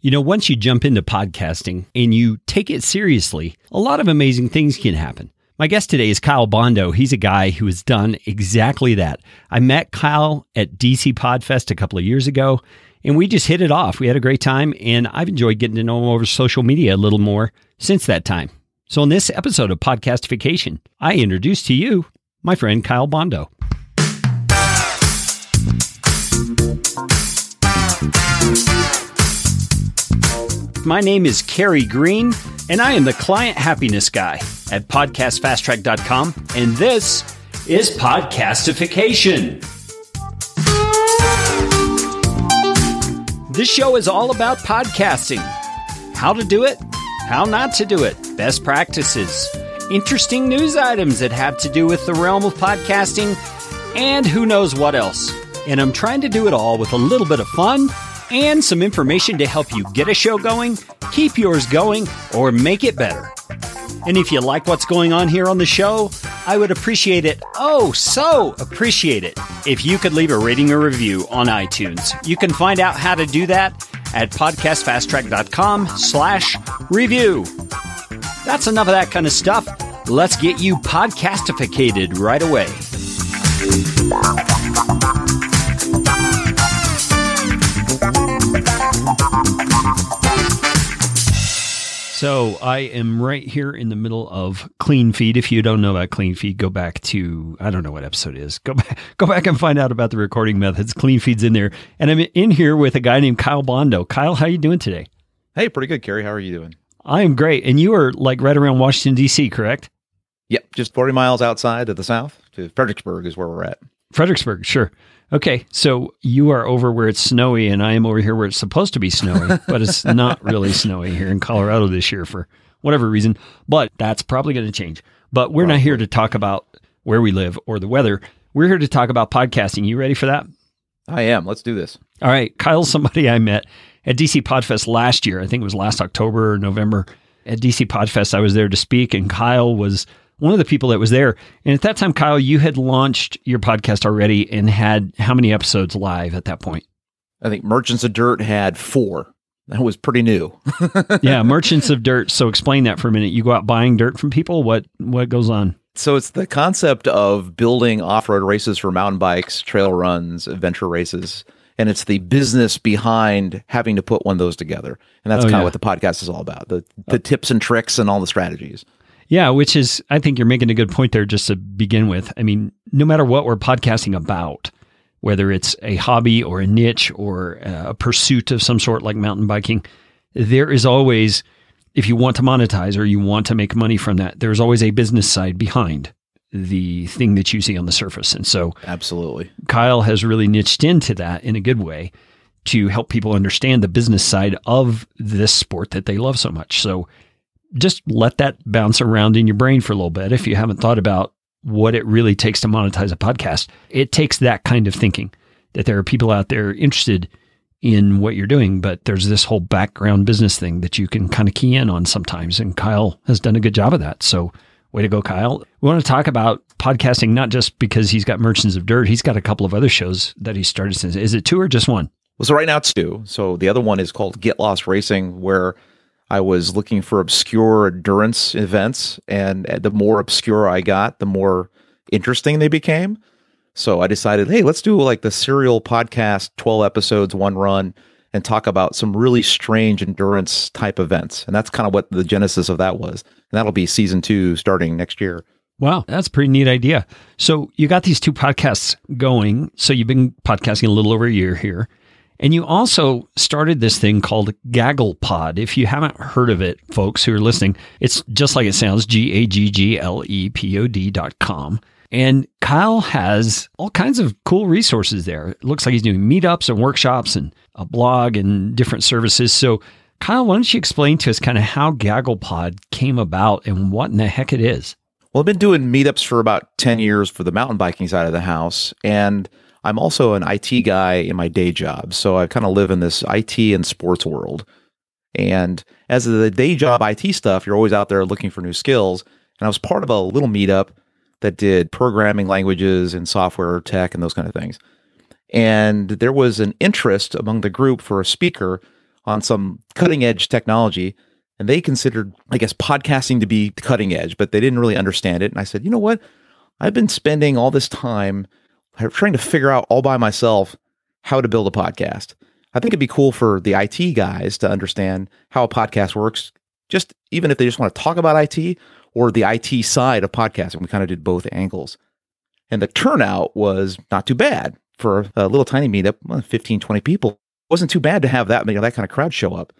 You know, once you jump into podcasting and you take it seriously, a lot of amazing things can happen. My guest today is Kyle Bondo. He's a guy who has done exactly that. I met Kyle at DC Podfest a couple of years ago, and we just hit it off. We had a great time, and I've enjoyed getting to know him over social media a little more since that time. So, in this episode of Podcastification, I introduce to you my friend Kyle Bondo. My name is Kerry Green, and I am the client happiness guy at podcastfasttrack.com, and this is Podcastification. This show is all about podcasting how to do it, how not to do it, best practices, interesting news items that have to do with the realm of podcasting, and who knows what else. And I'm trying to do it all with a little bit of fun and some information to help you get a show going, keep yours going, or make it better. And if you like what's going on here on the show, I would appreciate it, oh, so appreciate it, if you could leave a rating or review on iTunes. You can find out how to do that at podcastfasttrack.com slash review. That's enough of that kind of stuff. Let's get you podcastificated right away. So I am right here in the middle of Clean Feed. If you don't know about Clean Feed, go back to I don't know what episode it is. Go back, go back and find out about the recording methods. Clean Feed's in there, and I'm in here with a guy named Kyle Bondo. Kyle, how are you doing today? Hey, pretty good, Kerry. How are you doing? I am great, and you are like right around Washington D.C., correct? Yep, just 40 miles outside to the south. To Fredericksburg is where we're at. Fredericksburg, sure. Okay, so you are over where it's snowy, and I am over here where it's supposed to be snowy, but it's not really snowy here in Colorado this year for whatever reason. But that's probably going to change. But we're probably. not here to talk about where we live or the weather. We're here to talk about podcasting. You ready for that? I am. Let's do this. All right. Kyle's somebody I met at DC Podfest last year. I think it was last October or November. At DC Podfest, I was there to speak, and Kyle was one of the people that was there. And at that time, Kyle, you had launched your podcast already and had how many episodes live at that point? I think Merchants of Dirt had four. That was pretty new. yeah, Merchants of Dirt. So explain that for a minute. You go out buying dirt from people. What what goes on? So it's the concept of building off-road races for mountain bikes, trail runs, adventure races, and it's the business behind having to put one of those together. And that's oh, kind of yeah. what the podcast is all about. The the oh. tips and tricks and all the strategies. Yeah, which is, I think you're making a good point there just to begin with. I mean, no matter what we're podcasting about, whether it's a hobby or a niche or uh, a pursuit of some sort like mountain biking, there is always, if you want to monetize or you want to make money from that, there's always a business side behind the thing that you see on the surface. And so, absolutely, Kyle has really niched into that in a good way to help people understand the business side of this sport that they love so much. So, just let that bounce around in your brain for a little bit if you haven't thought about what it really takes to monetize a podcast. It takes that kind of thinking that there are people out there interested in what you're doing, but there's this whole background business thing that you can kind of key in on sometimes. And Kyle has done a good job of that. So, way to go, Kyle. We want to talk about podcasting, not just because he's got Merchants of Dirt, he's got a couple of other shows that he started since. Is it two or just one? Well, so right now it's two. So, the other one is called Get Lost Racing, where I was looking for obscure endurance events, and uh, the more obscure I got, the more interesting they became. So I decided, hey, let's do like the serial podcast, 12 episodes, one run, and talk about some really strange endurance type events. And that's kind of what the genesis of that was. And that'll be season two starting next year. Wow, that's a pretty neat idea. So you got these two podcasts going. So you've been podcasting a little over a year here. And you also started this thing called Gaggle Pod. If you haven't heard of it, folks who are listening, it's just like it sounds G A G G L E P O D dot com. And Kyle has all kinds of cool resources there. It looks like he's doing meetups and workshops and a blog and different services. So, Kyle, why don't you explain to us kind of how Gaggle Pod came about and what in the heck it is? Well, I've been doing meetups for about 10 years for the mountain biking side of the house. And I'm also an IT guy in my day job. So I kind of live in this IT and sports world. And as the day job IT stuff, you're always out there looking for new skills. And I was part of a little meetup that did programming languages and software tech and those kind of things. And there was an interest among the group for a speaker on some cutting edge technology. And they considered, I guess, podcasting to be cutting edge, but they didn't really understand it. And I said, you know what? I've been spending all this time trying to figure out all by myself how to build a podcast. I think it'd be cool for the IT guys to understand how a podcast works, just even if they just want to talk about IT or the IT side of podcasting. We kind of did both angles. And the turnout was not too bad for a little tiny meetup, well, 15, 20 people. It wasn't too bad to have that, you know, that kind of crowd show up.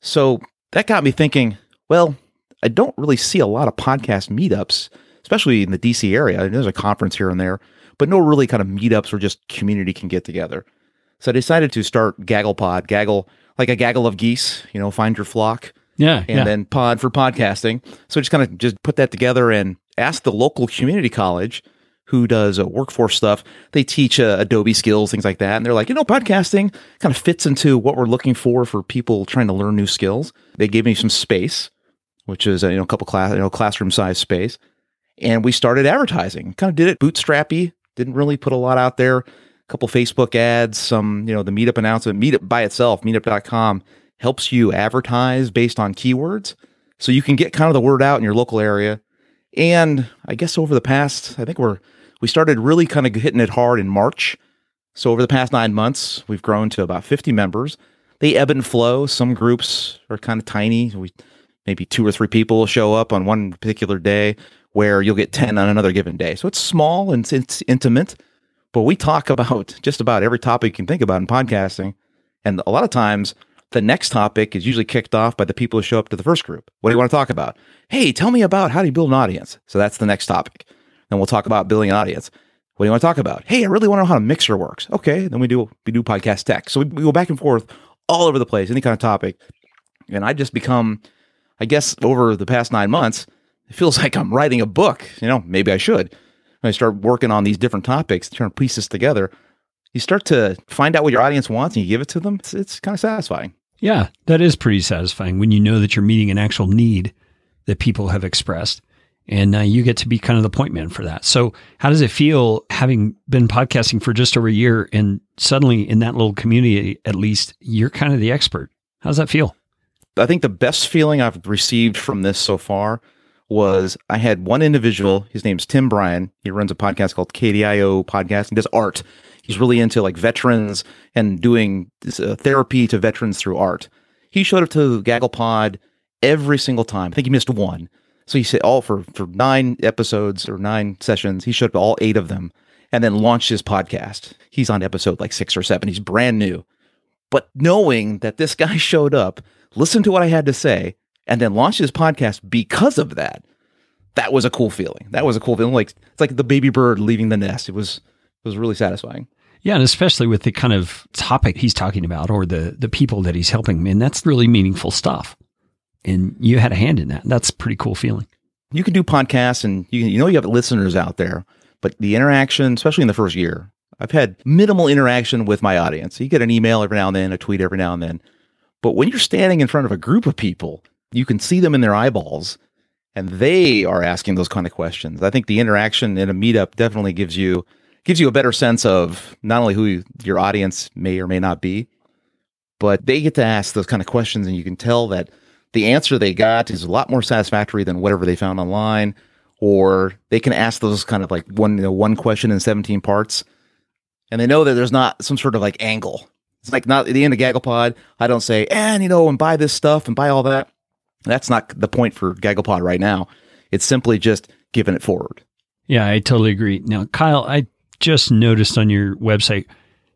So that got me thinking, well, I don't really see a lot of podcast meetups, especially in the DC area. There's a conference here and there, but no really kind of meetups where just community can get together. So I decided to start Gaggle Pod, gaggle like a gaggle of geese, you know, find your flock. Yeah. And yeah. then pod for podcasting. So just kind of just put that together and ask the local community college who does uh, workforce stuff. They teach uh, Adobe skills, things like that. And they're like, you know, podcasting kind of fits into what we're looking for for people trying to learn new skills. They gave me some space, which is, uh, you know, a couple class, you know, classroom size space. And we started advertising, kind of did it bootstrappy, didn't really put a lot out there A couple Facebook ads, some, you know, the meetup announcement, meetup by itself, meetup.com helps you advertise based on keywords. So you can get kind of the word out in your local area. And I guess over the past, I think we're, we started really kind of hitting it hard in March. So over the past nine months, we've grown to about 50 members. They ebb and flow. Some groups are kind of tiny. We maybe two or three people will show up on one particular day where you'll get 10 on another given day. So it's small and it's intimate but we talk about just about every topic you can think about in podcasting. And a lot of times, the next topic is usually kicked off by the people who show up to the first group. What do you want to talk about? Hey, tell me about how do you build an audience? So that's the next topic. Then we'll talk about building an audience. What do you want to talk about? Hey, I really want to know how a mixer works. Okay, then we do we do podcast tech. So we, we go back and forth all over the place, any kind of topic. And I just become, I guess, over the past nine months, it feels like I'm writing a book. You know, maybe I should. When I start working on these different topics, trying to piece this together, you start to find out what your audience wants and you give it to them. It's, it's kind of satisfying. Yeah, that is pretty satisfying when you know that you're meeting an actual need that people have expressed. And uh, you get to be kind of the point man for that. So, how does it feel having been podcasting for just over a year and suddenly in that little community, at least, you're kind of the expert? How does that feel? I think the best feeling I've received from this so far was I had one individual, his name's Tim Bryan. He runs a podcast called KDIO Podcast and does art. He's really into like veterans and doing this, uh, therapy to veterans through art. He showed up to GagglePod every single time. I think he missed one. So he said all for, for nine episodes or nine sessions, he showed up all eight of them and then launched his podcast. He's on episode like six or seven. He's brand new. But knowing that this guy showed up, listened to what I had to say, and then launched his podcast because of that. That was a cool feeling. That was a cool feeling. Like it's like the baby bird leaving the nest. It was it was really satisfying. Yeah, and especially with the kind of topic he's talking about or the the people that he's helping. Man, that's really meaningful stuff. And you had a hand in that. That's a pretty cool feeling. You can do podcasts and you you know you have listeners out there, but the interaction, especially in the first year, I've had minimal interaction with my audience. You get an email every now and then, a tweet every now and then. But when you're standing in front of a group of people you can see them in their eyeballs and they are asking those kind of questions. I think the interaction in a meetup definitely gives you gives you a better sense of not only who your audience may or may not be, but they get to ask those kind of questions and you can tell that the answer they got is a lot more satisfactory than whatever they found online or they can ask those kind of like one you know, one question in 17 parts and they know that there's not some sort of like angle. It's like not at the end of GagglePod, I don't say, and you know, and buy this stuff and buy all that. That's not the point for GagglePod right now. It's simply just giving it forward. Yeah, I totally agree. Now, Kyle, I just noticed on your website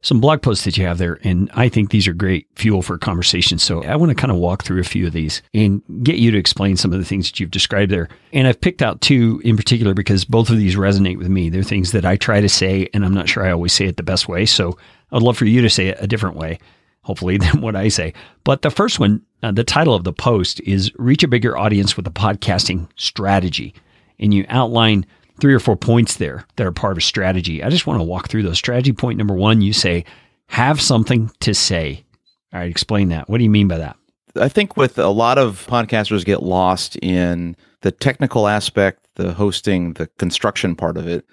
some blog posts that you have there, and I think these are great fuel for conversation. So I want to kind of walk through a few of these and get you to explain some of the things that you've described there. And I've picked out two in particular because both of these resonate with me. They're things that I try to say, and I'm not sure I always say it the best way. So I'd love for you to say it a different way hopefully, than what I say. But the first one, uh, the title of the post is Reach a Bigger Audience with a Podcasting Strategy. And you outline three or four points there that are part of a strategy. I just want to walk through those. Strategy point number one, you say, have something to say. All right, explain that. What do you mean by that? I think with a lot of podcasters get lost in the technical aspect, the hosting, the construction part of it,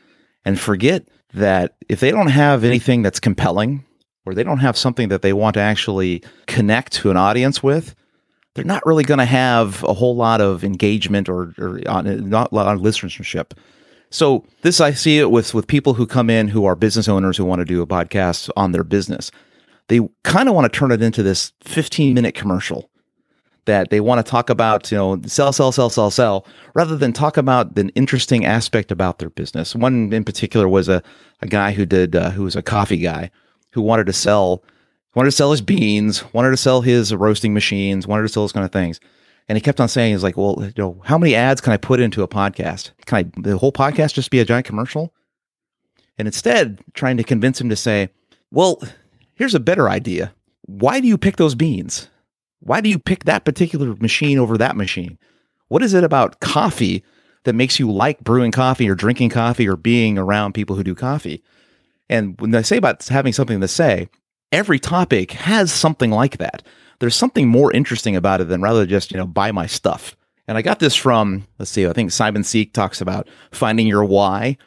and forget that if they don't have anything that's compelling or they don't have something that they want to actually connect to an audience with, they're not really going to have a whole lot of engagement or, or on, not a lot of listenership. So this I see it with with people who come in who are business owners who want to do a podcast on their business. They kind of want to turn it into this 15 minute commercial that they want to talk about, you know, sell, sell, sell, sell, sell, rather than talk about an interesting aspect about their business. One in particular was a, a guy who did, uh, who was a coffee guy who wanted to sell, wanted to sell his beans, wanted to sell his roasting machines, wanted to sell those kind of things. And he kept on saying, he's like, well, you know, how many ads can I put into a podcast? Can I, the whole podcast just be a giant commercial? And instead, trying to convince him to say, well, here's a better idea. Why do you pick those beans? Why do you pick that particular machine over that machine? What is it about coffee that makes you like brewing coffee or drinking coffee or being around people who do coffee? And when I say about having something to say, every topic has something like that. There's something more interesting about it than rather just, you know, buy my stuff. And I got this from, let's see, I think Simon Sinek talks about finding your why,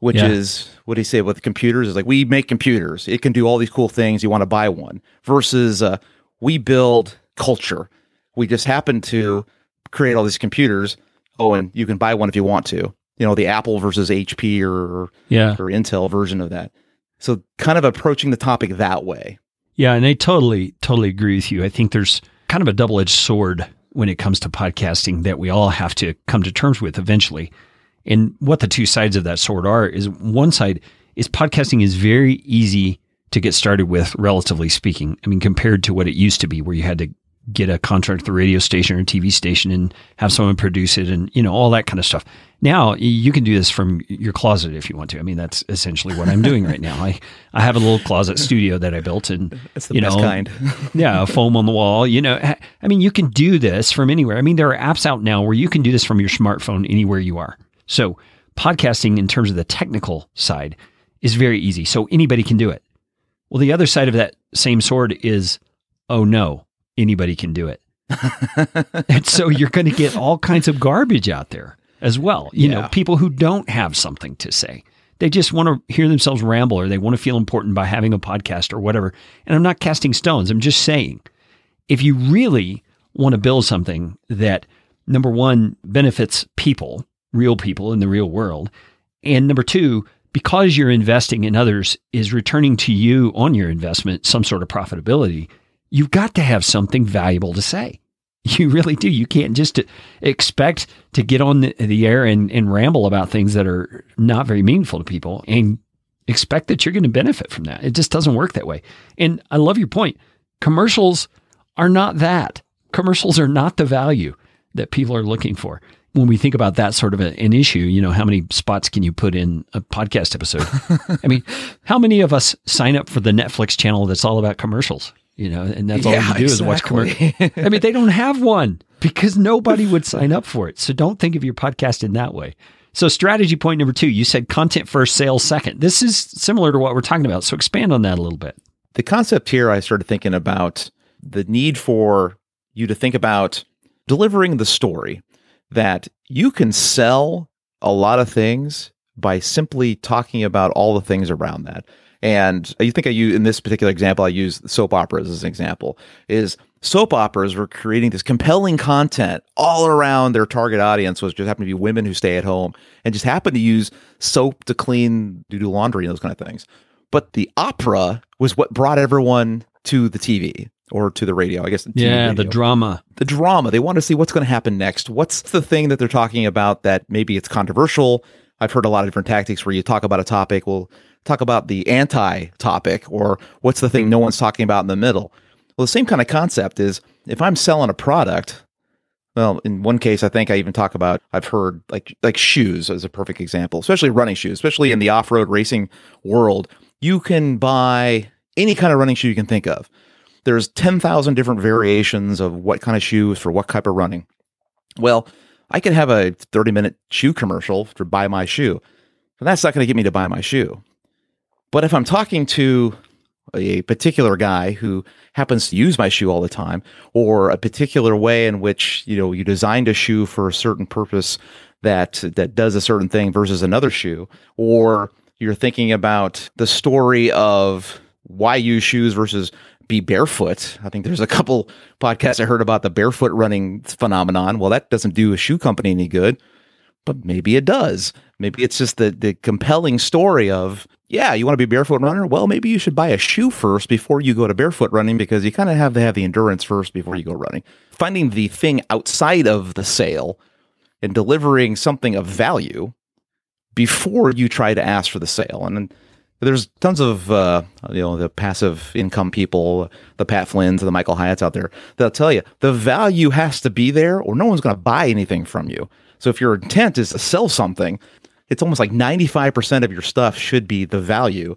which yeah. is what do you say with computers? Is like we make computers. It can do all these cool things. You want to buy one versus uh, we build culture. We just happen to create all these computers. Oh, and you can buy one if you want to. You know, the Apple versus HP or yeah. or Intel version of that. So kind of approaching the topic that way. Yeah, and I totally, totally agree with you. I think there's kind of a double edged sword when it comes to podcasting that we all have to come to terms with eventually. And what the two sides of that sword are is one side is podcasting is very easy to get started with, relatively speaking. I mean, compared to what it used to be, where you had to get a contract with the radio station or TV station and have someone produce it and, you know, all that kind of stuff. Now you can do this from your closet if you want to. I mean, that's essentially what I'm doing right now. I, I have a little closet studio that I built and, it's the you best know, kind. yeah, foam on the wall, you know, I mean, you can do this from anywhere. I mean, there are apps out now where you can do this from your smartphone anywhere you are. So podcasting in terms of the technical side is very easy. So anybody can do it. Well, the other side of that same sword is, oh no, anybody can do it. and so you're going to get all kinds of garbage out there as well. You yeah. know, people who don't have something to say. They just want to hear themselves ramble or they want to feel important by having a podcast or whatever. And I'm not casting stones. I'm just saying if you really want to build something that number one benefits people, real people in the real world, and number two, because you're investing in others is returning to you on your investment some sort of profitability you've got to have something valuable to say. You really do. You can't just expect to get on the, air and, and ramble about things that are not very meaningful to people and expect that you're going to benefit from that. It just doesn't work that way. And I love your point. Commercials are not that. Commercials are not the value that people are looking for. When we think about that sort of a, an issue, you know, how many spots can you put in a podcast episode? I mean, how many of us sign up for the Netflix channel that's all about commercials? You know, and that's all you do exactly. is watch commercials. I mean, they don't have one because nobody would sign up for it. So don't think of your podcast in that way. So strategy point number two, you said content first, sales second. This is similar to what we're talking about. So expand on that a little bit. The concept here, I started thinking about the need for you to think about delivering the story that you can sell a lot of things by simply talking about all the things around that. And you think I use in this particular example, I use soap operas as an example. Is soap operas were creating this compelling content all around their target audience, which just happened to be women who stay at home and just happen to use soap to clean, to do laundry, and those kind of things. But the opera was what brought everyone to the TV or to the radio, I guess. The yeah, the drama. The drama. They want to see what's going to happen next. What's the thing that they're talking about that maybe it's controversial? I've heard a lot of different tactics where you talk about a topic. we'll talk about the anti topic or what's the thing hmm. no one's talking about in the middle. Well, the same kind of concept is if I'm selling a product, well, in one case, I think I even talk about I've heard like like shoes as a perfect example, especially running shoes, especially in the off road racing world. You can buy any kind of running shoe you can think of. There's ten thousand different variations of what kind of shoes for what type of running. Well, I could have a 30 minute shoe commercial to buy my shoe, but that's not going to get me to buy my shoe. But if I'm talking to a particular guy who happens to use my shoe all the time, or a particular way in which you know you designed a shoe for a certain purpose that that does a certain thing versus another shoe, or you're thinking about the story of why you use shoes versus be barefoot. I think there's a couple podcasts I heard about the barefoot running phenomenon. Well, that doesn't do a shoe company any good, but maybe it does. Maybe it's just the the compelling story of yeah, you want to be a barefoot runner? Well, maybe you should buy a shoe first before you go to barefoot running because you kind of have to have the endurance first before you go running. Finding the thing outside of the sale and delivering something of value before you try to ask for the sale. And there's tons of uh, you know the passive income people, the Pat Flynn's, the Michael Hyatts out there. They'll tell you the value has to be there, or no one's going to buy anything from you. So if your intent is to sell something, it's almost like 95% of your stuff should be the value.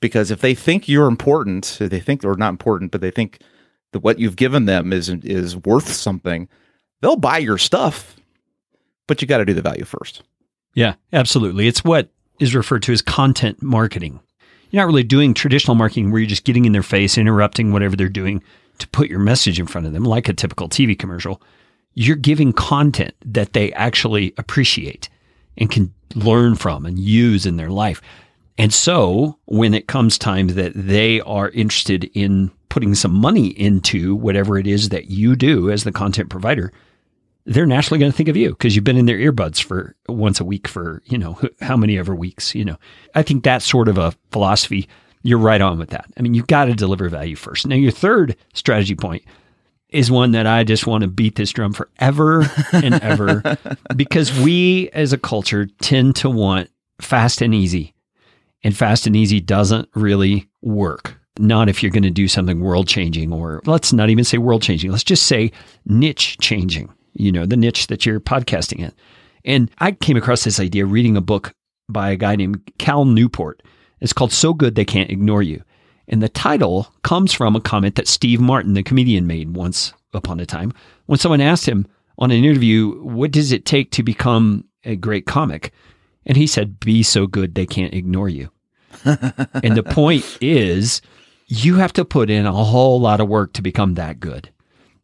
Because if they think you're important, they think or not important, but they think that what you've given them is is worth something, they'll buy your stuff. But you got to do the value first. Yeah, absolutely. It's what is referred to as content marketing. You're not really doing traditional marketing where you're just getting in their face, interrupting whatever they're doing to put your message in front of them, like a typical TV commercial. You're giving content that they actually appreciate and can learn from and use in their life. And so when it comes time that they are interested in putting some money into whatever it is that you do as the content provider, they're naturally going to think of you because you've been in their earbuds for once a week for, you know, how many ever weeks, you know. I think that's sort of a philosophy. You're right on with that. I mean, you've got to deliver value first. Now, your third strategy point is one that I just want to beat this drum forever and ever because we as a culture tend to want fast and easy. And fast and easy doesn't really work. Not if you're going to do something world changing, or let's not even say world changing. Let's just say niche changing you know, the niche that you're podcasting in. And I came across this idea reading a book by a guy named Cal Newport. It's called So Good They Can't Ignore You. And the title comes from a comment that Steve Martin, the comedian, made once upon a time when someone asked him on an interview, What does it take to become a great comic? And he said, Be so good they can't ignore you. and the point is, you have to put in a whole lot of work to become that good.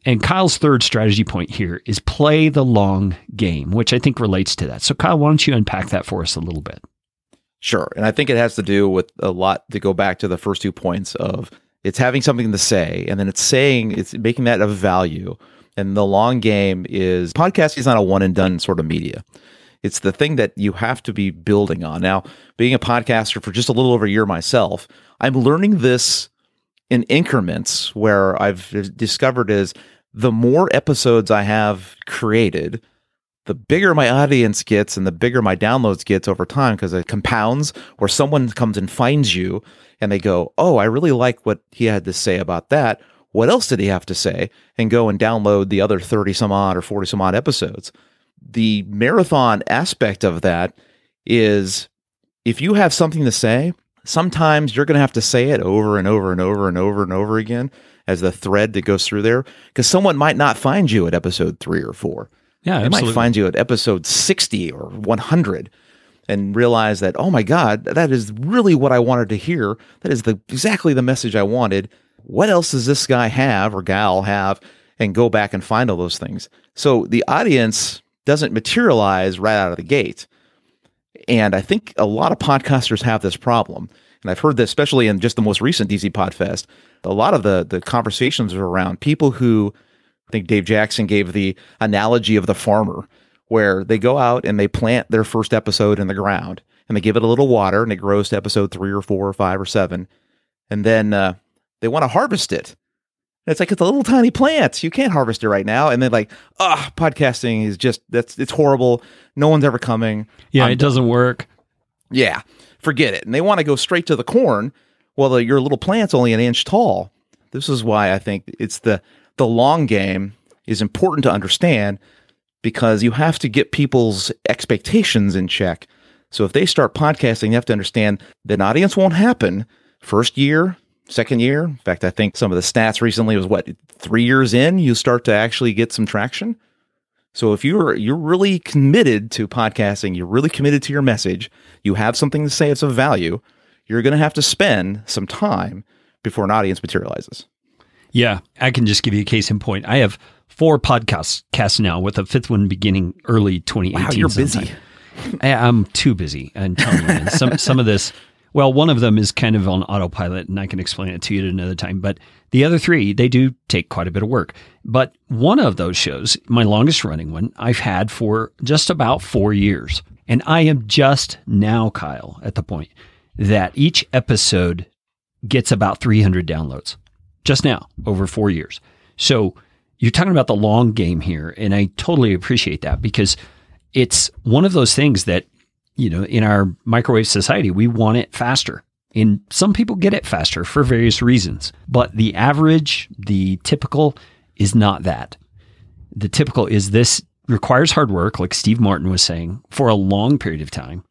And Kyle's third strategy point here is play the long game, which I think relates to that. So, Kyle, why don't you unpack that for us a little bit? Sure. And I think it has to do with a lot to go back to the first two points of it's having something to say, and then it's saying, it's making that of value. And the long game is podcasting is not a one and done sort of media. It's the thing that you have to be building on. Now, being a podcaster for just a little over a year myself, I'm learning this in increments where I've discovered is the more episodes I have created, the bigger my audience gets and the bigger my downloads gets over time because it compounds where someone comes and finds you and they go, Oh, I really like what he had to say about that. What else did he have to say? And go and download the other 30 some odd or 40 some odd episodes. The marathon aspect of that is if you have something to say, sometimes you're going to have to say it over and over and over and over and over again as the thread that goes through there because someone might not find you at episode three or four. Yeah, they absolutely. might find you at episode 60 or 100 and realize that, oh my God, that is really what I wanted to hear. That is the exactly the message I wanted. What else does this guy have or gal have? And go back and find all those things. So the audience doesn't materialize right out of the gate. And I think a lot of podcasters have this problem. And I've heard this, especially in just the most recent DC Podfest. A lot of the the conversations are around people who I think Dave Jackson gave the analogy of the farmer, where they go out and they plant their first episode in the ground and they give it a little water and it grows to episode three or four or five or seven. And then uh, they want to harvest it. It's like it's a little tiny plant. You can't harvest it right now. And then like, ah, oh, podcasting is just that's it's horrible. No one's ever coming. Yeah, I'm it doesn't work. Yeah, forget it. And they want to go straight to the corn. Well, the, your little plant's only an inch tall. This is why I think it's the the long game is important to understand because you have to get people's expectations in check. So if they start podcasting, you have to understand that an audience won't happen first year, second year. In fact, I think some of the stats recently was what three years in, you start to actually get some traction. So if you're you're really committed to podcasting, you're really committed to your message, you have something to say it's of value, you're going to have to spend some time before an audience materializes. Yeah, I can just give you a case in point. I have four podcasts cast now, with a fifth one beginning early 2018. Wow, you're busy. I, am too busy. I'm telling you. Some some of this Well, one of them is kind of on autopilot, and I can explain it to you at another time. But the other three, they do take quite a bit of work. But one of those shows, my longest running one, I've had for just about four years. And I am just now, Kyle, at the point that each episode gets about 300 downloads just now over four years. So you're talking about the long game here. And I totally appreciate that because it's one of those things that, you know, in our microwave society, we want it faster. And some people get it faster for various reasons. But the average, the typical is not that. The typical is this requires hard work, like Steve Martin was saying, for a long period of time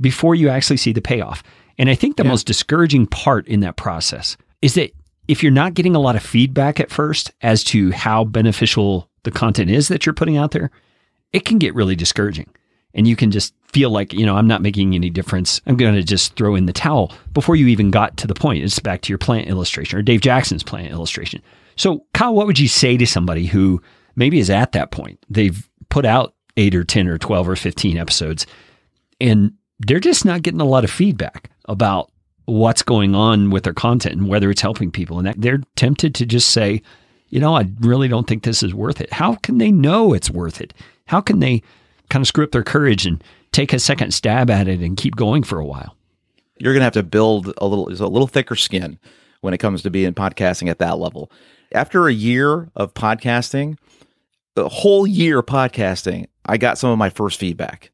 before you actually see the payoff. And I think the yeah. most discouraging part in that process is that if you're not getting a lot of feedback at first as to how beneficial the content is that you're putting out there, it can get really discouraging. And you can just feel like, you know, I'm not making any difference. I'm going to just throw in the towel before you even got to the point. It's back to your plant illustration or Dave Jackson's plant illustration. So, Kyle, what would you say to somebody who maybe is at that point? They've put out eight or 10 or 12 or 15 episodes and they're just not getting a lot of feedback about what's going on with their content and whether it's helping people. And they're tempted to just say, you know, I really don't think this is worth it. How can they know it's worth it? How can they kind of screw up their courage and take a second stab at it and keep going for a while? You're going to have to build a little, a little thicker skin when it comes to being podcasting at that level. After a year of podcasting, the whole year podcasting, I got some of my first feedback.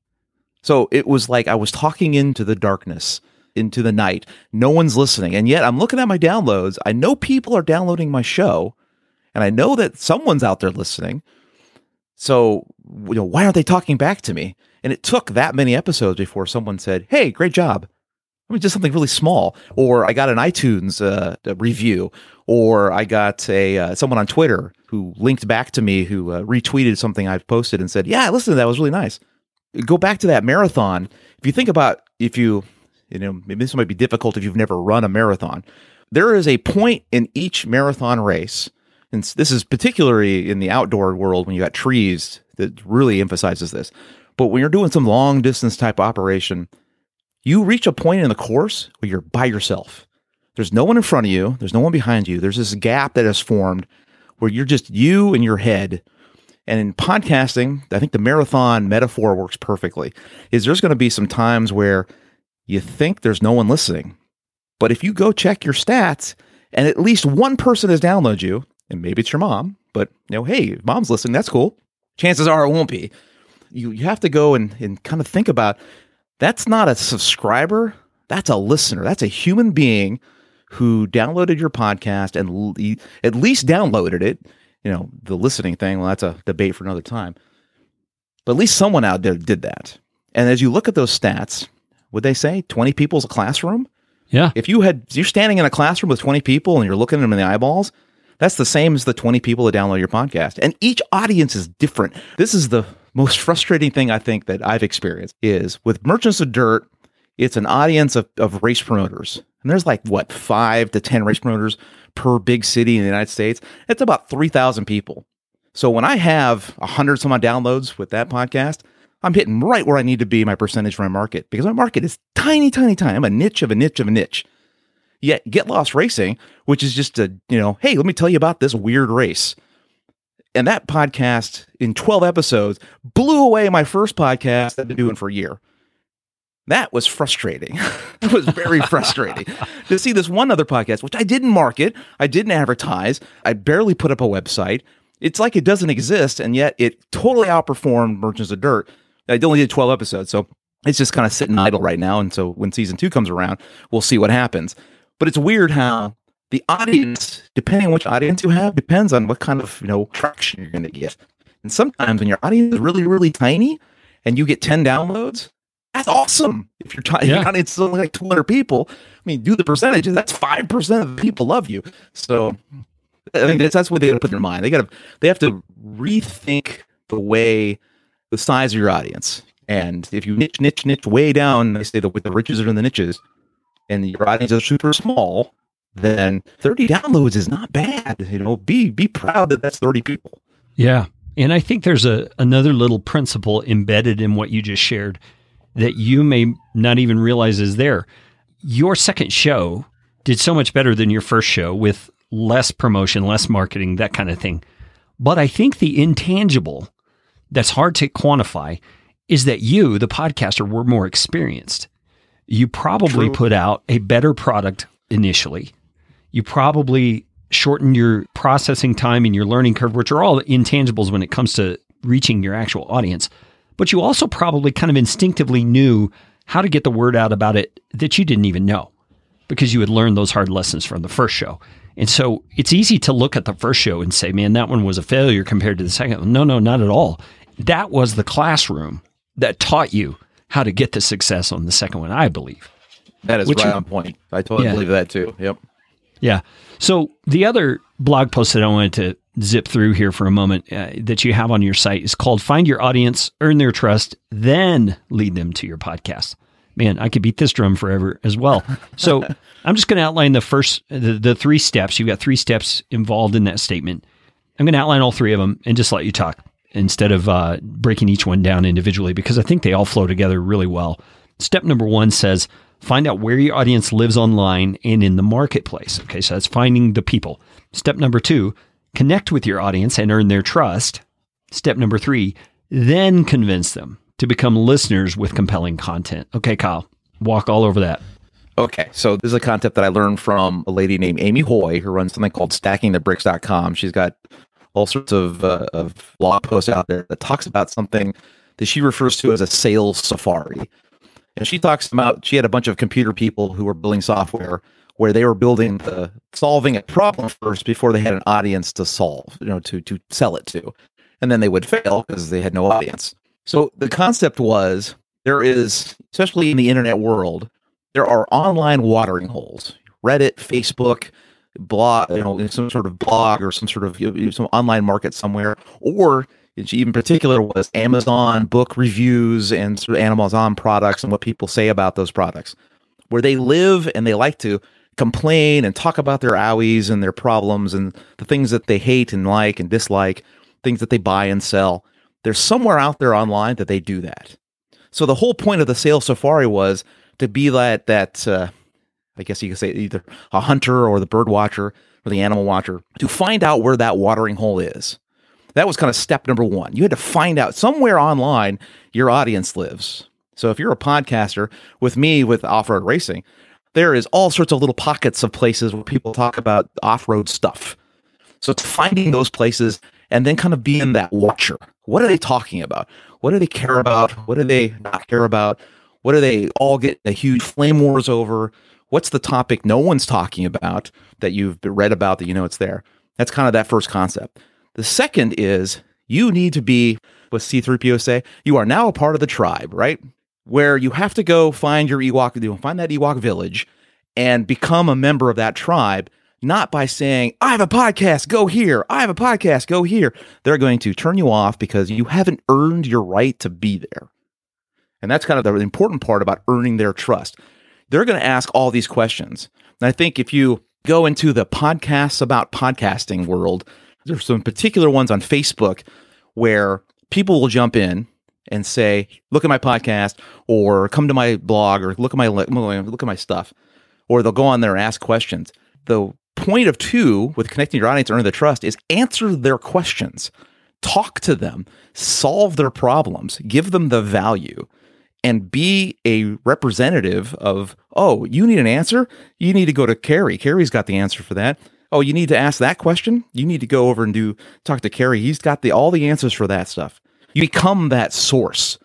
So it was like I was talking into the darkness, into the night. No one's listening. And yet I'm looking at my downloads. I know people are downloading my show, and I know that someone's out there listening. So, you know, why aren't they talking back to me? And it took that many episodes before someone said, Hey, great job. I mean, just something really small. Or I got an iTunes uh, review, or I got a uh, someone on Twitter who linked back to me who uh, retweeted something I've posted and said, "Yeah, listen to that. It was really nice." go back to that marathon. If you think about if you, you know, maybe this might be difficult if you've never run a marathon. There is a point in each marathon race, and this is particularly in the outdoor world when you got trees that really emphasizes this. But when you're doing some long distance type operation, you reach a point in the course where you're by yourself. There's no one in front of you, there's no one behind you. There's this gap that has formed where you're just you and your head and in podcasting, I think the marathon metaphor works perfectly. Is there's going to be some times where you think there's no one listening. But if you go check your stats and at least one person has downloaded you, and maybe it's your mom, but you know, hey, mom's listening, that's cool. Chances are it won't be. You you have to go and, and kind of think about that's not a subscriber, that's a listener. That's a human being who downloaded your podcast and l- at least downloaded it you know, the listening thing, well, that's a debate for another time. But at least someone out there did that. And as you look at those stats, would they say 20 people is a classroom? Yeah. If you had, if you're standing in a classroom with 20 people and you're looking at them in the eyeballs, that's the same as the 20 people that download your podcast. And each audience is different. This is the most frustrating thing I think that I've experienced is with Merchants of Dirt, it's an audience of, of race promoters. And there's like what, five to 10 race promoters per big city in the United States, it's about 3,000 people. So when I have 100 some downloads with that podcast, I'm hitting right where I need to be my percentage for my market because my market is tiny, tiny, tiny. I'm a niche of a niche of a niche. Yet Get Lost Racing, which is just a, you know, hey, let me tell you about this weird race. And that podcast in 12 episodes blew away my first podcast that I've been doing for a year. That was frustrating. it was very frustrating to see this one other podcast, which I didn't market, I didn't advertise, I barely put up a website. It's like it doesn't exist, and yet it totally outperformed Merchants of Dirt. I only did 12 episodes, so it's just kind of sitting idle right now. And so when season two comes around, we'll see what happens. But it's weird how the audience, depending on which audience you have, depends on what kind of you know traction you're going to get. And sometimes when your audience is really, really tiny and you get 10 downloads, that's awesome. If you're trying, yeah. it's only like 200 people. I mean, do the percentages. That's five percent of the people love you. So I think that's, that's what they got to put in their mind. They got to they have to rethink the way the size of your audience. And if you niche, niche, niche way down, they say that with the riches are in the niches, and your audience is super small, then 30 downloads is not bad. You know, be be proud that that's 30 people. Yeah. And I think there's a another little principle embedded in what you just shared that you may not even realize is there. your second show did so much better than your first show with less promotion, less marketing, that kind of thing. But I think the intangible that's hard to quantify is that you, the podcaster, were more experienced. You probably True. put out a better product initially. You probably shortened your processing time and your learning curve, which are all intangibles when it comes to reaching your actual audience. But you also probably kind of instinctively knew how to get the word out about it that you didn't even know because you had learned those hard lessons from the first show. And so it's easy to look at the first show and say, man, that one was a failure compared to the second one. No, no, not at all. That was the classroom that taught you how to get the success on the second one, I believe. That is Which right you- on point. I totally Yeah. believe that too. Yep. Yeah. So the other blog post that I wanted to zip through here for a moment uh, that you have on your site is called Find Your Audience, Earn Their Trust, Then Lead Them to Your Podcast. Man, I could beat this drum forever as well. So I'm just going to outline the first, the, the three steps. You've got three steps involved in that statement. I'm going to outline all three of them and just let you talk instead of uh, breaking each one down individually because I think they all flow together really well. Step number one says find out where your audience lives online and in the marketplace. Okay, so that's finding the people. Step number two, connect with your audience and earn their trust. Step number three, then convince them to become listeners with compelling content. Okay, Kyle, walk all over that. Okay, so this is a concept that I learned from a lady named Amy Hoy, who runs something called StackingTheBricks.com. She's got all sorts of, uh, of blog posts out there that talks about something that she refers to as a sales safari. And she talks about she had a bunch of computer people who were building software where they were building the solving a problem first before they had an audience to solve, you know, to to sell it to. And then they would fail because they had no audience. So the concept was there is, especially in the internet world, there are online watering holes. Reddit, Facebook, blog, you know, some sort of blog or some sort of you know, some online market somewhere, or in particular was Amazon book reviews and sort of Amazon products and what people say about those products, where they live and they like to complain and talk about their owies and their problems and the things that they hate and like and dislike, things that they buy and sell. There's somewhere out there online that they do that. So the whole point of the sales safari was to be that that uh, I guess you could say either a hunter or the bird watcher or the animal watcher to find out where that watering hole is. That was kind of step number one. You had to find out somewhere online your audience lives. So if you're a podcaster with me with off road racing, there is all sorts of little pockets of places where people talk about off road stuff. So it's finding those places and then kind of being that watcher. What are they talking about? What do they care about? What do they not care about? What do they all get a huge flame wars over? What's the topic no one's talking about that you've read about that you know it's there? That's kind of that first concept. The second is you need to be, what C3PO say, you are now a part of the tribe, right? Where you have to go find your Ewok, you find that Ewok village and become a member of that tribe, not by saying, I have a podcast, go here. I have a podcast, go here. They're going to turn you off because you haven't earned your right to be there. And that's kind of the important part about earning their trust. They're going to ask all these questions. And I think if you go into the podcasts about podcasting world, there's some particular ones on Facebook where people will jump in and say, "Look at my podcast," or "Come to my blog," or "Look at my look at my stuff," or they'll go on there and ask questions. The point of two with connecting your audience, earning the trust, is answer their questions, talk to them, solve their problems, give them the value, and be a representative of. Oh, you need an answer? You need to go to Kerry. Kerry's got the answer for that. Oh, you need to ask that question. You need to go over and do talk to Kerry. He's got the all the answers for that stuff. You become that source,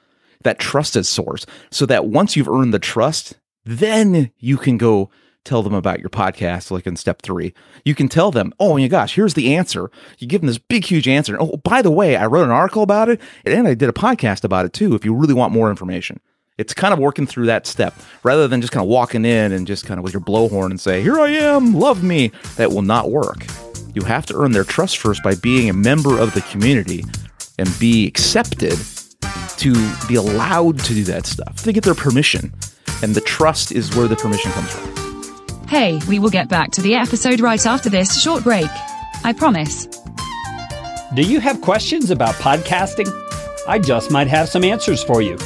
that trusted source, so that once you've earned the trust, then you can go tell them about your podcast. Like in step three, you can tell them, "Oh my gosh, here's the answer." You give them this big, huge answer. Oh, by the way, I wrote an article about it, and I did a podcast about it too. If you really want more information. It's kind of working through that step rather than just kind of walking in and just kind of with your blowhorn and say, Here I am, love me. That will not work. You have to earn their trust first by being a member of the community and be accepted to be allowed to do that stuff, to get their permission. And the trust is where the permission comes from. Hey, we will get back to the episode right after this short break. I promise. Do you have questions about podcasting? I just might have some answers for you.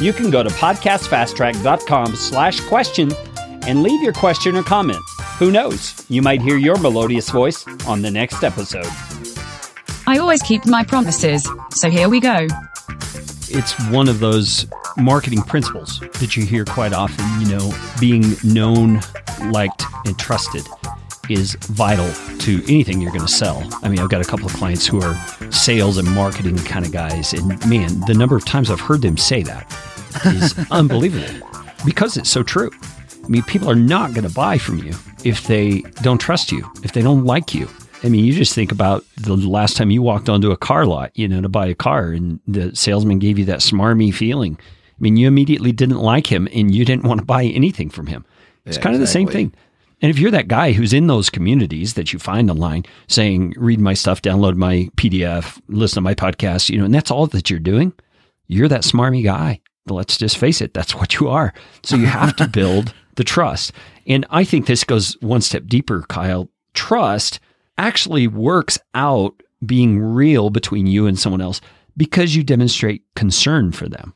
You can go to podcastfasttrack.com slash question and leave your question or comment. Who knows? You might hear your melodious voice on the next episode. I always keep my promises, so here we go. It's one of those marketing principles that you hear quite often. You know, being known, liked, and trusted is vital to anything you're going to sell. I mean, I've got a couple of clients who are sales and marketing kind of guys, and man, the number of times I've heard them say that is unbelievable because it's so true. I mean, people are not going to buy from you if they don't trust you, if they don't like you. I mean, you just think about the last time you walked onto a car lot, you know, to buy a car and the salesman gave you that smarmy feeling. I mean, you immediately didn't like him and you didn't want to buy anything from him. It's Yeah, kind of the same thing. And if you're that guy who's in those communities that you find online saying, read my stuff, download my PDF, listen to my podcast, you know, and that's all that you're doing, you're that smarmy guy. Let's just face it, that's what you are. So you have to build the trust. And I think this goes one step deeper, Kyle. Trust actually works out being real between you and someone else because you demonstrate concern for them.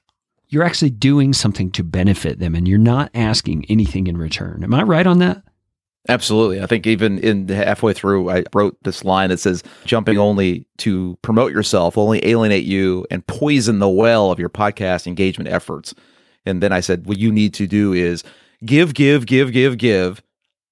You're actually doing something to benefit them and you're not asking anything in return. Am I right on that? Absolutely. I think even in halfway through, I wrote this line that says, jumping only to promote yourself, only alienate you and poison the well of your podcast engagement efforts. And then I said, what you need to do is give, give, give, give, give,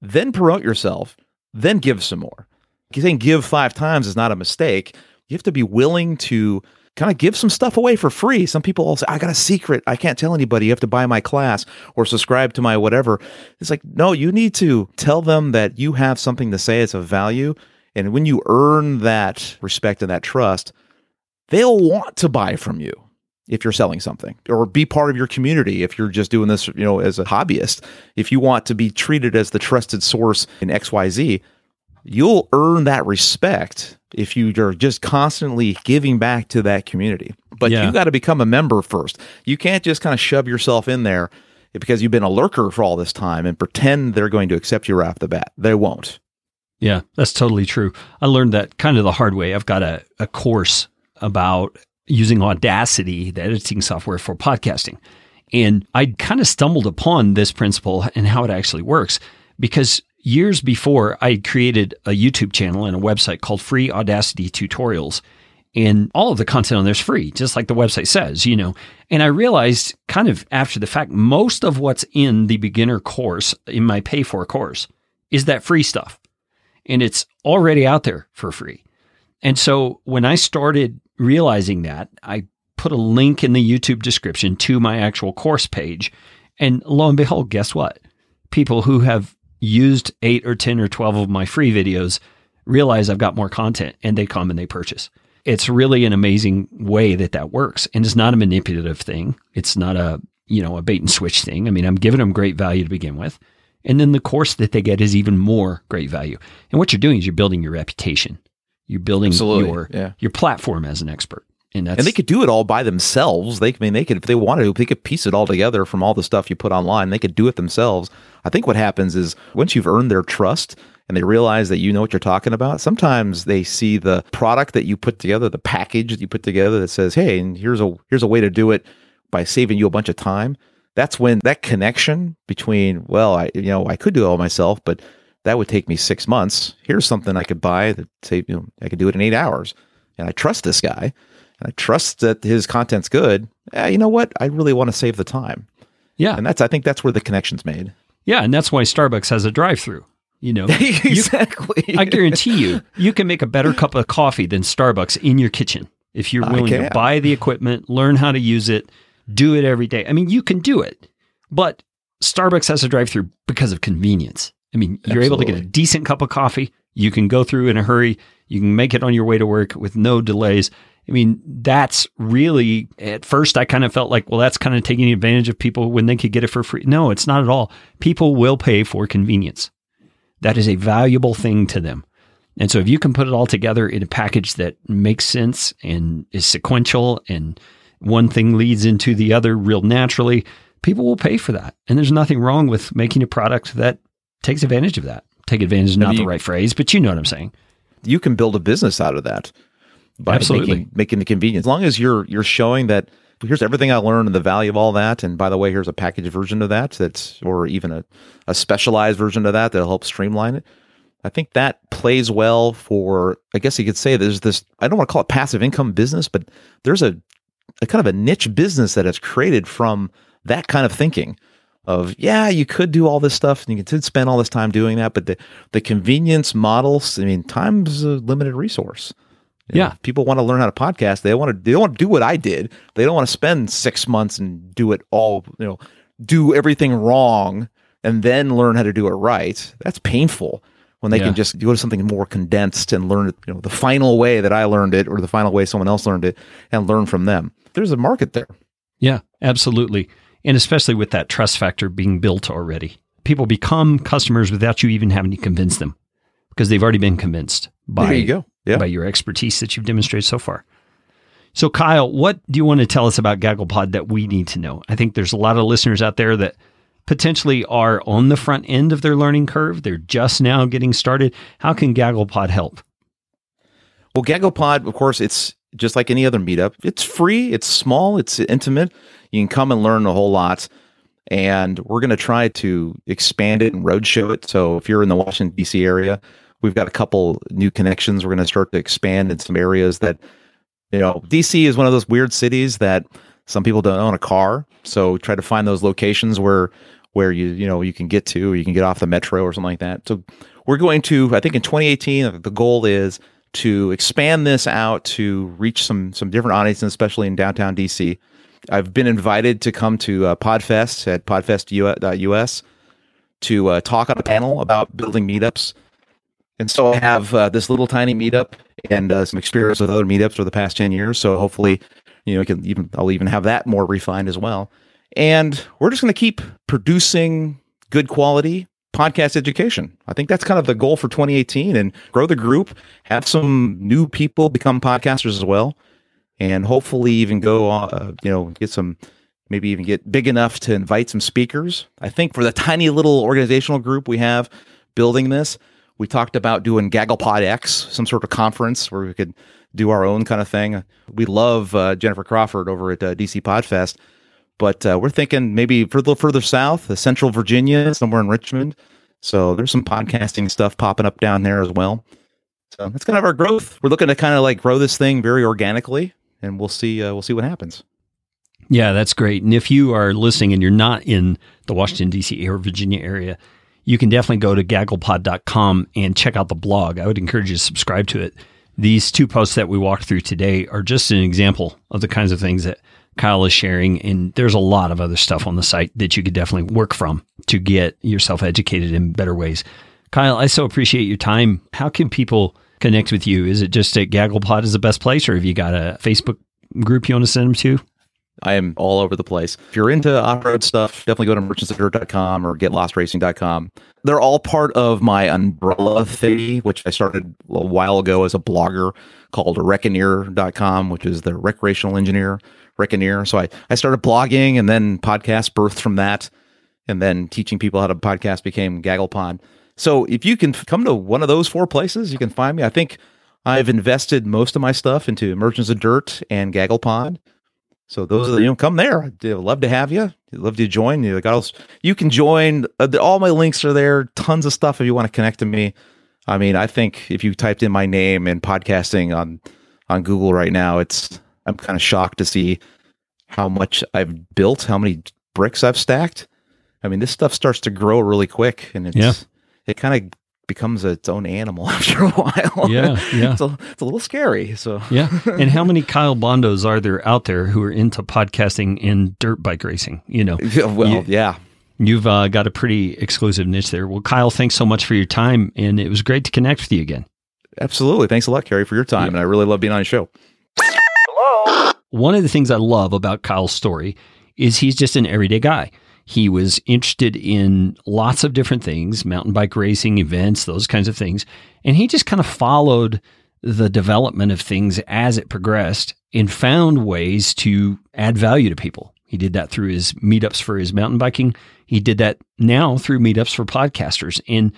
then promote yourself, then give some more. Saying give five times is not a mistake. You have to be willing to kind of give some stuff away for free. Some people all say, I got a secret. I can't tell anybody. You have to buy my class or subscribe to my whatever. It's like, no, you need to tell them that you have something to say. It's of value. And when you earn that respect and that trust, they'll want to buy from you if you're selling something or be part of your community if you're just doing this you know as a hobbyist if you want to be treated as the trusted source in xyz you'll earn that respect if you are just constantly giving back to that community but Yeah. you got to become a member first you can't just kind of shove yourself in there because you've been a lurker for all this time and pretend they're going to accept you right off the bat they won't Yeah, that's totally true. I learned that kind of the hard way. I've got a, a course about using Audacity, the editing software for podcasting. And I kind of stumbled upon this principle and how it actually works because years before I created a YouTube channel and a website called Free Audacity Tutorials. And all of the content on there is free, just like the website says, you know. And I realized kind of after the fact, most of what's in the beginner course, in my pay for course, is that free stuff and it's already out there for free. And so when I started realizing that, I put a link in the YouTube description to my actual course page. And lo and behold, guess what? People who have used eight or 10 or 12 of my free videos realize I've got more content and they come and they purchase. It's really an amazing way that that works. And it's not a manipulative thing. It's not a, you know, a bait and switch thing. I mean, I'm giving them great value to begin with. And then the course that they get is even more great value. And what you're doing is you're building your reputation. You're building Absolutely, your yeah. your platform as an expert. And and they could do it all by themselves. They, I mean, they could if they wanted to, they could piece it all together from all the stuff you put online. They could do it themselves. I think what happens is once you've earned their trust and they realize that you know what you're talking about, sometimes they see the product that you put together, the package that you put together that says, "Hey, and here's a here's a way to do it by saving you a bunch of time." That's when that connection between, well, I you know I could do it all myself, but that would take me six months. Here's something I could buy that say you know I could do it in eight hours, and I trust this guy and I trust that his content's good, eh, you know what? I really want to save the time. yeah. And that's I think that's where the connection's made. Yeah, and that's why Starbucks has a drive-through. You know, You- exactly. I guarantee you, you can make a better cup of coffee than Starbucks in your kitchen if you're willing to buy the equipment, learn how to use it, do it every day. I mean, you can do it, but Starbucks has a drive-through because of convenience. I mean, you're able to get a decent cup of coffee. You can go through in a hurry. You can make it on your way to work with no delays. I mean, that's really at first I kind of felt like, well, that's kind of taking advantage of people when they could get it for free. No, it's not at all. People will pay for convenience. That is a valuable thing to them. And so if you can put it all together in a package that makes sense and is sequential and one thing leads into the other real naturally, people will pay for that. And there's nothing wrong with making a product that takes advantage of that. Take advantage is not you- the right phrase, but you know what I'm saying. you can build a business out of that by Absolutely. making, making the convenience. As long as you're you're showing that here's everything I learned and the value of all that. And by the way, here's a packaged version of that that's, or even a, a specialized version of that that'll help streamline it. I think that plays well for, I guess you could say there's this, I don't want to call it passive income business, but there's a, a kind of a niche business that has created from that kind of thinking of, yeah, you could do all this stuff and you could spend all this time doing that, but the, the convenience models, I mean, time's a limited resource. You know, Yeah. if people want to learn how to podcast. They want to. They don't want to do what I did. They don't want to spend six months and do it all. You know, do everything wrong and then learn how to do it right. That's painful. When they Yeah. can just go to something more condensed and learn it, you know, the final way that I learned it, or the final way someone else learned it, and learn from them. There's a market there. Yeah, absolutely. And especially with that trust factor being built already. People become customers without you even having to convince them because they've already been convinced by, there you go. Yeah. by your expertise that you've demonstrated so far. So, Kyle, what do you want to tell us about GagglePod that we need to know? I think there's a lot of listeners out there that potentially are on the front end of their learning curve. They're just now getting started. How can GagglePod help? Well, GagglePod, of course, it's just like any other meetup. It's free, it's small, it's intimate. You can come and learn a whole lot. And we're going to try to expand it and roadshow it. So if you're in the Washington, D.C. area, we've got a couple new connections. We're going to start to expand in some areas that, you know, D.C. is one of those weird cities that some people don't own a car. So try to find those locations where where you you know you can get to, or you can get off the metro or something like that. So we're going to, I think, in 2018, the goal is to expand this out to reach some some different audiences, especially in downtown DC. I've been invited to come to uh, Podfest at podfest.us to uh, talk on a panel about building meetups. And so I have uh, this little tiny meetup and uh, some experience with other meetups for the past 10 years. So hopefully, you know, I can even I'll even have that more refined as well. And we're just going to keep producing good quality podcast education. I think that's kind of the goal for 2018 and grow the group, have some new people become podcasters as well, and hopefully even go, uh, you know, get some, maybe even get big enough to invite some speakers. I think for the tiny little organizational group we have building this, we talked about doing GagglePod X, some sort of conference where we could do our own kind of thing. We love uh, Jennifer Crawford over at uh, DC Podfest. But uh, we're thinking maybe a little further south, uh, Central Virginia, somewhere in Richmond. So there's some podcasting stuff popping up down there as well. So that's kind of our growth. We're looking to kind of like grow this thing very organically, and we'll see. Uh, we'll see what happens. Yeah, that's great. And if you are listening and you're not in the Washington, D.C. or Virginia area, you can definitely go to gagglepod.com and check out the blog. I would encourage you to subscribe to it. These two posts that we walked through today are just an example of the kinds of things that Kyle is sharing. And there's a lot of other stuff on the site that you could definitely work from to get yourself educated in better ways. Kyle, I so appreciate your time. How can people connect with you? Is it just at GagglePod is the best place, or have you got a Facebook group you want to send them to? I am all over the place. If you're into off-road stuff, definitely go to merchantsofdirt.com or getlostracing.com. They're all part of my umbrella thing, which I started a while ago as a blogger called reckoneer.com, which is the recreational engineer reckoneer. So I, I started blogging and then podcast birthed from that. And then teaching people how to podcast became GagglePod. So if you can come to one of those four places, you can find me. I think I've invested most of my stuff into Merchants of Dirt and GagglePod. So those are the, you know come there. I'd love to have you. I'd love to join you. Like else, you can join. Uh, the- all my links are there. Tons of stuff if you want to connect to me. I mean, I think if you typed in my name and podcasting on on Google right now, it's I'm kind of shocked to see how much I've built, how many bricks I've stacked. I mean, this stuff starts to grow really quick, and it's Yeah. it kind of becomes its own animal after a while. Yeah, yeah. it's, a, it's a little scary. So Yeah. And how many Kyle Bondos are there out there who are into podcasting and dirt bike racing? You know, Yeah, well, You- yeah. you've uh, got a pretty exclusive niche there. Well, Kyle, thanks so much for your time. And it was great to connect with you again. Absolutely. Thanks a lot, Kerry, for your time. And I really love being on your show. Hello. One of the things I love about Kyle's story is he's just an everyday guy. He was interested in lots of different things, mountain bike racing, events, those kinds of things. And he just kind of followed the development of things as it progressed and found ways to add value to people. He did that through his meetups for his mountain biking. He did that now through meetups for podcasters. And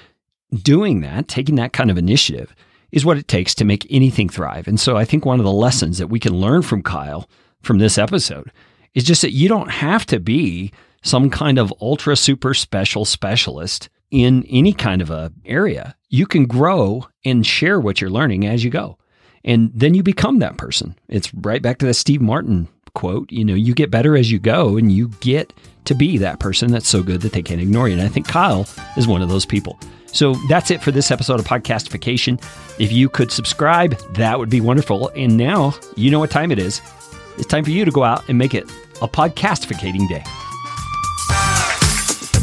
doing that, taking that kind of initiative, is what it takes to make anything thrive. And so I think one of the lessons that we can learn from Kyle from this episode is just that you don't have to be some kind of ultra super special specialist in any kind of a area. You can grow and share what you're learning as you go. And then you become that person. It's right back to the Steve Martin quote, you know, you get better as you go and you get to be that person that's so good that they can't ignore you. And I think Kyle is one of those people. So that's it for this episode of Podcastification. If you could subscribe, that would be wonderful. And now you know what time it is. It's time for you to go out and make it a podcastificating day.